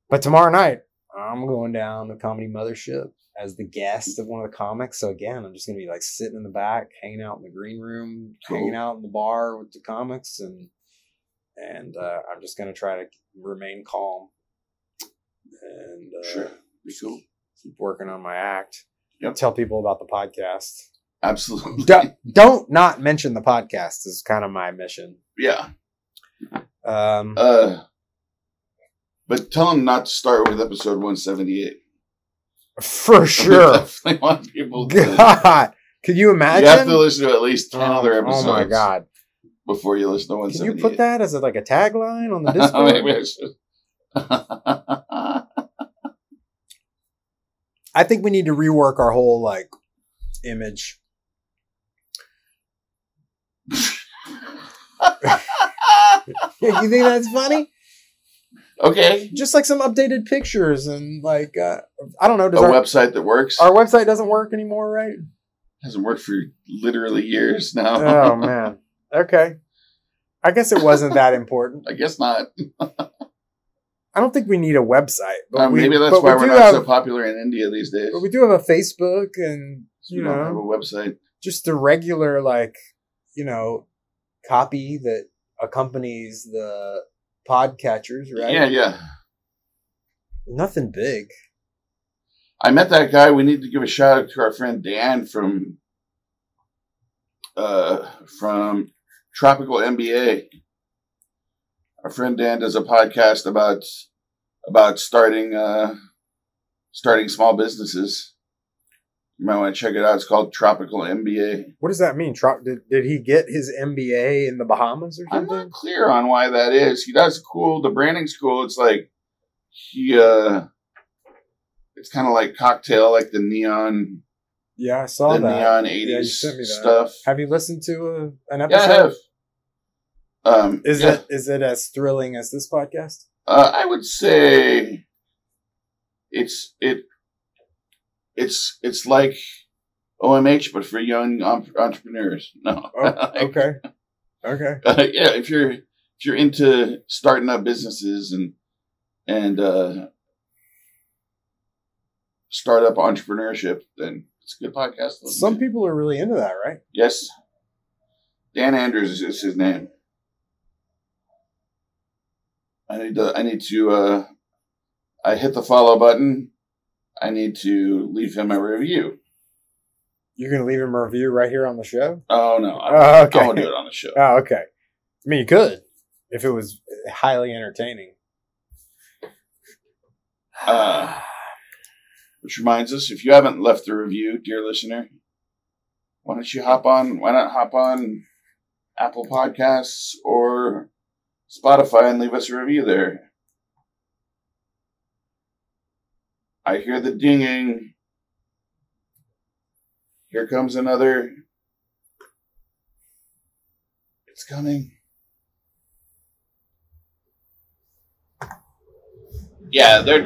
But tomorrow night, I'm going down to Comedy Mothership as the guest of one of the comics. So again, I'm just gonna be like sitting in the back, hanging out in the green room, Cool. hanging out in the bar with the comics, and and uh, I'm just gonna try to remain calm and uh, Sure. Be cool. keep working on my act. Yep. Tell people about the podcast. Absolutely. Don't, don't not mention the podcast is kind of my mission. Yeah. Um, Uh, but tell them not to start with episode 178. for sure. definitely want people to. God, could you imagine? You have to listen to at least 10 oh, other episodes oh my god! before you listen to Can you put that as a, like a tagline on the Discord? Maybe I should. I think we need to rework our whole like image. you think that's funny? okay. Just like some updated pictures and like uh, I don't know. A our, website that works. our website doesn't work anymore, right? Hasn't worked for literally years now. oh man. Okay. I guess it wasn't that important. I guess not. I don't think we need a website. But Uh, we, maybe that's why we we're not have, so popular in India these days. But we do have a Facebook and you don't have a website. just the regular like you know copy that accompanies the podcatchers, right? Yeah, yeah. Nothing big. I met that guy. We need to give a shout out to our friend Dan from uh from Tropical MBA. Our friend Dan does a podcast about about starting uh starting small businesses. You might want to check it out. It's called Tropical MBA. What does that mean? Tro- Did, did he get his MBA in the Bahamas or I'm something? not clear on why that is. He does cool the branding school. It's like he uh it's kind of like cocktail, like the neon Yeah, I saw the that. neon eighties sent me that. stuff. Have you listened to a, an episode? Yeah, I have. Um, Is yeah. it is it as thrilling as this podcast? Uh, I would say it's it. it's it's like OMH, but for young um, entrepreneurs. No, Oh, okay. Okay. Uh, yeah, if you're if you're into starting up businesses and and uh, startup entrepreneurship, then it's a good podcast. Some people are really into that, right? yes, Dan Andrews is his name. I need to. I need to. Uh, I hit the follow button. I need to leave him a review. You're gonna leave him a review right here on the show. Oh no, I, Oh, okay. I won't do it on the show. Oh, okay. I mean, you could if it was highly entertaining. Uh, Which reminds us, if you haven't left the review, dear listener, why don't you hop on? Why not hop on Apple Podcasts or Spotify and leave us a review there? I hear the dinging. Here comes another. It's coming. Yeah, there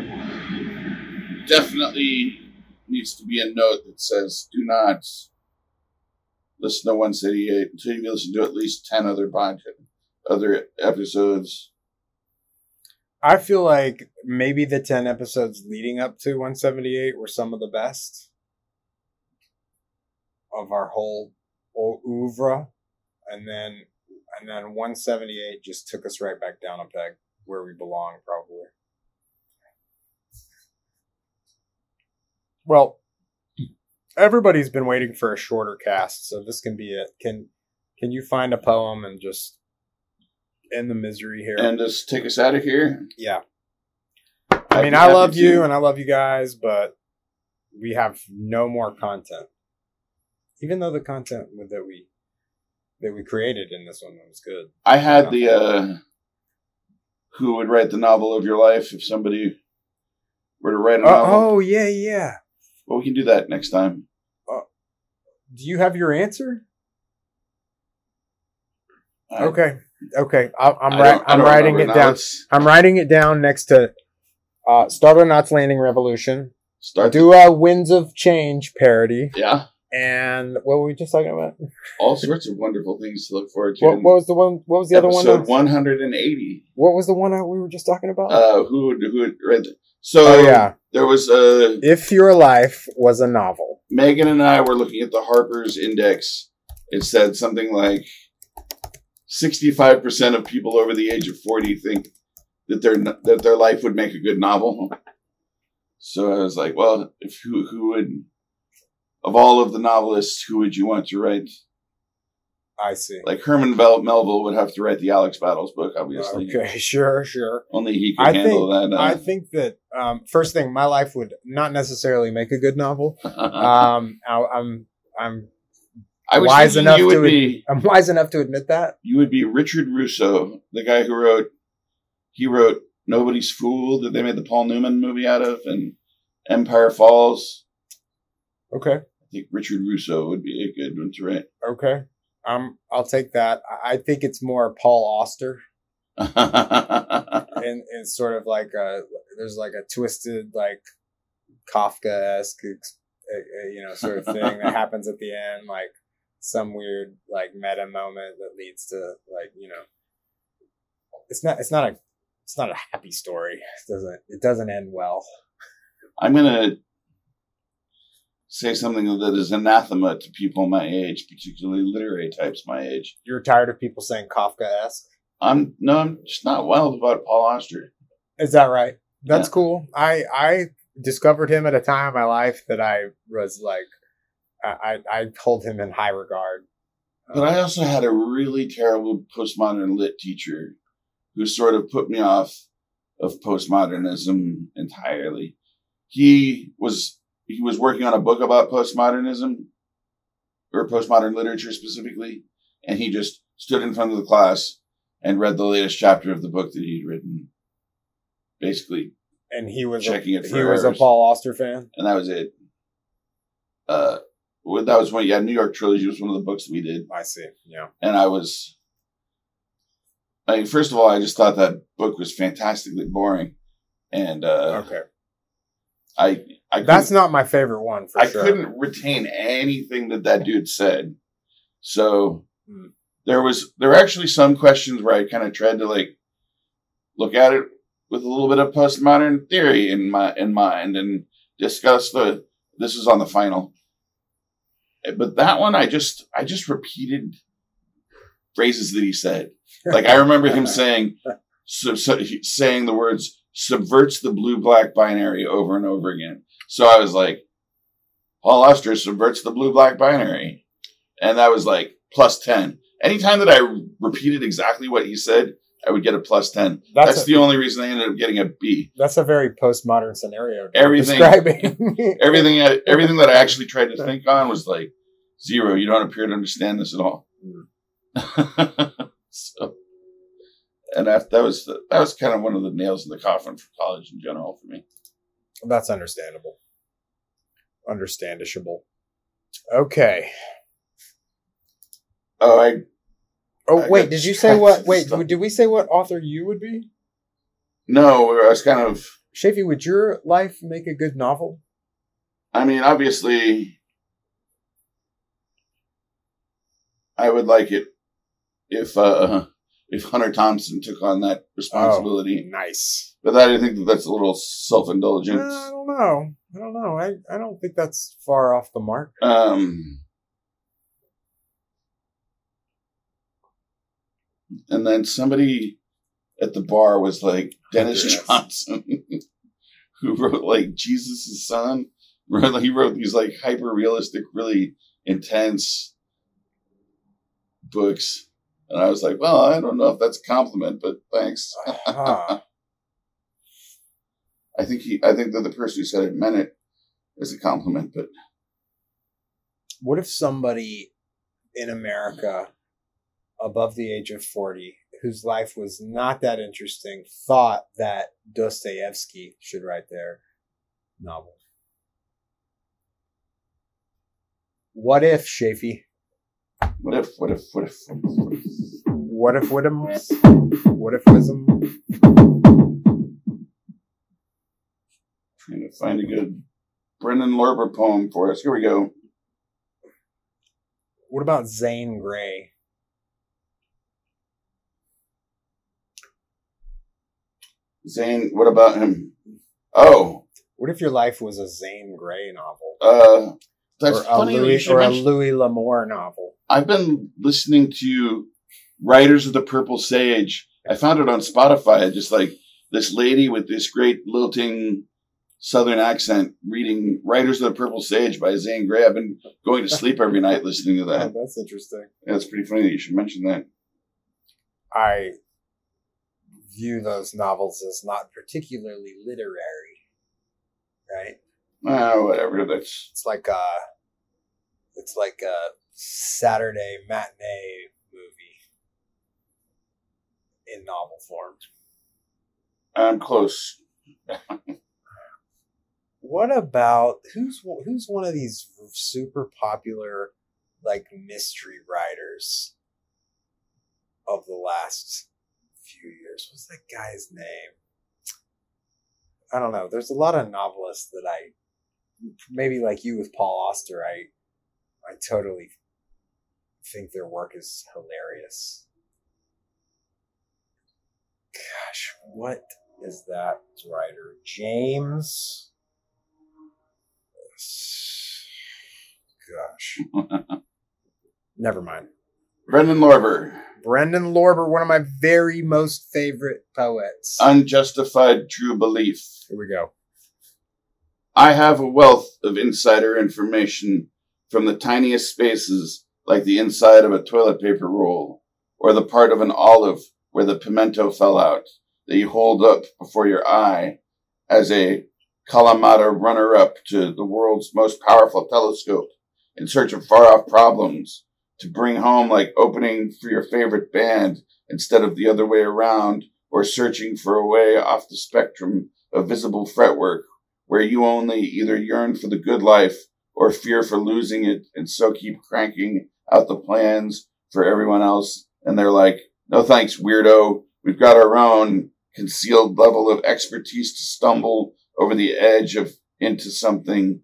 definitely needs to be a note that says do not listen to 178 until you listen to at least 10 other podcast, other episodes. I feel like maybe the 10 episodes leading up to 178 were some of the best of our whole, oeuvre. And then, and then 178 just took us right back down a peg where we belong, probably. Well, everybody's been waiting for a shorter cast, so this can be it. Can, can you find a poem and just end the misery here? And just take us out of here. yeah. I mean, I love you to. and I love you guys, but we have no more content. Even though the content that we that we created in this one was good. I had the uh, who would write the novel of your life if somebody were to write a Oh, novel. oh yeah, yeah. Well, we can do that next time. Do you have your answer? I- Okay, okay. I, I'm I ri- I I'm don't writing it now. down. Let's I'm writing it down next to uh, Starter Knots Landing Revolution. start. Do a Winds of Change parody. yeah, And what were we just talking about? all sorts of wonderful things to look forward to. What, what was the one? What was the other one? episode 180. What was the one we were just talking about? Uh, who would who would read? So oh yeah. there was uh, If Your Life Was a Novel. Megan and I were looking at the Harper's Index. It said something like 65% of people over the age of 40 think that their that their life would make a good novel. So I was like, well, if who who would of all of the novelists, who would you want to write? I see. Like Herman Melville would have to write the Alex Battles book, obviously. Okay, sure, sure. Only he could I handle think that. uh, I think that um, first thing, my life would not necessarily make a good novel. Um, I, I'm I'm I was wise enough to- be I'm wise enough to admit that. you would be Richard Russo, the guy who wrote he wrote Nobody's Fool that they made the Paul Newman movie out of and Empire Falls. Okay, I think Richard Russo would be a good one to write. okay. Um, I'll take that. I I think it's more Paul Auster, and it's sort of like a there's like a twisted like Kafka esque, you know, sort of thing that happens at the end, like some weird like meta moment that leads to like you know, it's not it's not a it's not a happy story. It doesn't it doesn't end well. I'm gonna say something that is anathema to people my age, particularly literary types my age. You're tired of people saying Kafka esque. I'm no, I'm just not wild about Paul Auster. Is that right? That's Yeah. cool. I I discovered him at a time in my life that I was like, I I, I hold him in high regard. But I also had a really terrible postmodern lit teacher who sort of put me off of postmodernism entirely. He was he was working on a book about postmodernism or postmodern literature specifically, and he just stood in front of the class and read the latest chapter of the book that he'd written. Basically, and he was Checking a, it for he was a. Paul Auster fan. and that was it. Uh, that was one. Yeah, New York Trilogy was one of the books we did. I see. Yeah. and I was. I mean, first of all, I just thought that book was fantastically boring, and uh, Okay. I I That's couldn't- my favorite one for I sure. couldn't retain anything that that dude said. So Hmm. there was there were actually some questions where I kind of tried to like look at it with a little bit of postmodern theory in my in mind and discuss the this is on the final. But that one I just I just repeated phrases that he said. Like I remember him saying so, so, saying the words subverts the blue black binary over and over again. So I was like, Paul Auster subverts the blue black binary. And that was like plus 10. Anytime that I repeated exactly what he said, I would get a plus 10. That's That's, a- the only reason I ended up getting a B. That's a very postmodern scenario. Everything- describing. Everything, I, everything that I actually tried to think on was like zero. You don't appear to understand this at all. so, and that, that was, the, that was kind of one of the nails in the coffin for college in general for me. That's understandable. Understandishable. Okay. Oh, I, Oh I wait, did you say what? Wait, stuff. did we say what author you would be? no, I was kind of, Shafi, would your life make a good novel? I mean, obviously, I would like it if uh, if Hunter Thompson took on that responsibility. Nice. But I think that that's a little self Uh, indulgent. I don't know. I don't know. I, I don't think that's far off the mark. Um, and then somebody at the bar was like Denis Johnson, who wrote like Jesus' son. He wrote these like hyper realistic, really intense books. And I was like, well, I don't know if that's a compliment, but thanks. Huh. I think he, I think that the person who said it meant it as a compliment, but What if somebody in America above the age of 40 whose life was not that interesting thought that Dostoevsky should write their novel? What if, Shafi? what if, what if, what if, what if What if? What if Wisdom? trying to find a good Brendan Lorber poem for us. Here we go. What about Zane Grey? Zane, what about him? Oh, What if your life was a Zane Grey novel? uh, that's or a funny. you Louis, or a Louis L'Amour novel. I've been listening to Riders of the Purple Sage. I found it on Spotify. Just like this lady with this great lilting Southern accent reading Riders of the Purple Sage by Zane Grey. I've been going to sleep every night listening to Oh, that. that's interesting. Yeah, it's pretty funny that you should mention that. I view those novels as not particularly literary, right? Ah, whatever. That's It's like a, it's like a Saturday matinee movie in novel form. I'm close. What about who's who's one of these super popular like mystery writers of the last few years? What's that guy's name? I don't know. There's a lot of novelists that I maybe like you with Paul Auster. I I totally think their work is hilarious. Gosh, what is that writer? James. Gosh. Never mind. Brendan Lorber, Brendan Lorber, one of my very most favorite poets. Unjustified True Belief. Here we go. I have a wealth of insider information from the tiniest spaces like the inside of a toilet paper roll or the part of an olive where the pimento fell out that you hold up before your eye as a Kalamata runner up to the world's most powerful telescope in search of far off problems to bring home like opening for your favorite band instead of the other way around or searching for a way off the spectrum of visible fretwork where you only either yearn for the good life or fear for losing it and so keep cranking out the plans for everyone else and they're like no thanks weirdo we've got our own concealed level of expertise to stumble over the edge of into something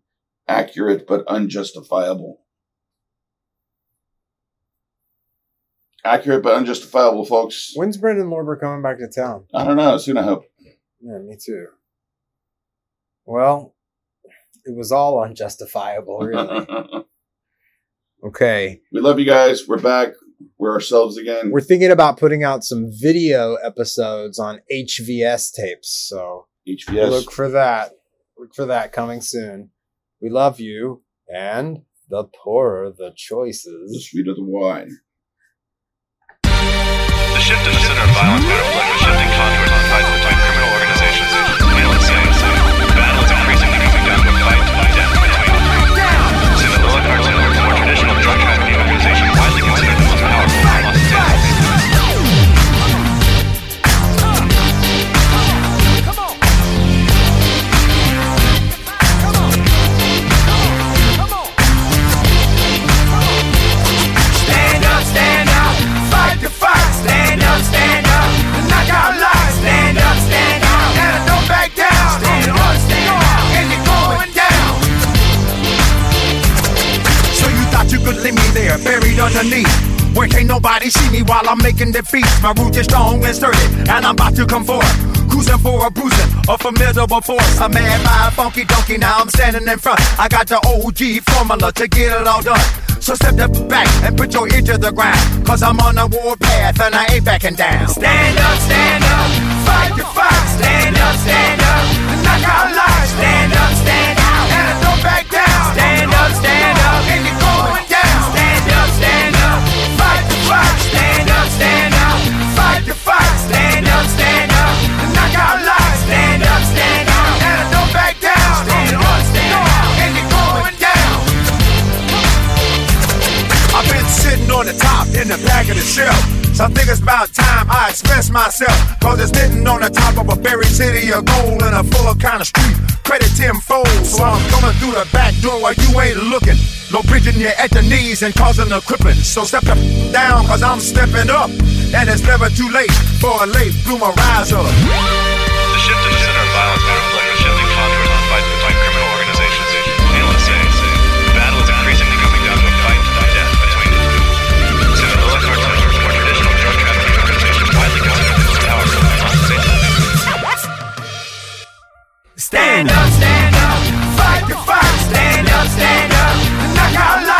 accurate but unjustifiable. Accurate but unjustifiable, folks. When's Brendan Lorber coming back to town? I don't know. Soon, I hope. Yeah, me too. Well, it was all unjustifiable, really. okay. we love you guys. We're back. We're ourselves again. We're thinking about putting out some video episodes on HVS tapes, so HVS. look for that. Look for that coming soon. We love you, and the poorer the choices, the sweeter the wine. Shift in the center of violence I'm making the beats. My roots is strong and sturdy, and I'm about to come forth. Cruising for a bruising, a formidable force. I'm mad by a funky donkey, now I'm standing in front. I got the OG formula to get it all done. So step the back and put your ear to the ground. Cause I'm on a war path and I ain't backing down. Stand up, stand up, fight the fight. Stand up, stand up, knock out lies. Stand up, stand out, and I don't back down. Stand up, stand up, and you're going down. Stand up, stand up, fight the fight. Stand of the shelf. So I think it's about time I express myself. Cause it's sitting on the top of a buried city of gold in a full kind of street. Credit tenfold. So I'm coming through the back door while you ain't looking. No bridging you at the knees and causing a crippling. So step the down cause I'm stepping up. And it's never too late for a late bloomer rise up. The shift Stand up, stand up, fight the fight. Stand up, stand up, knock out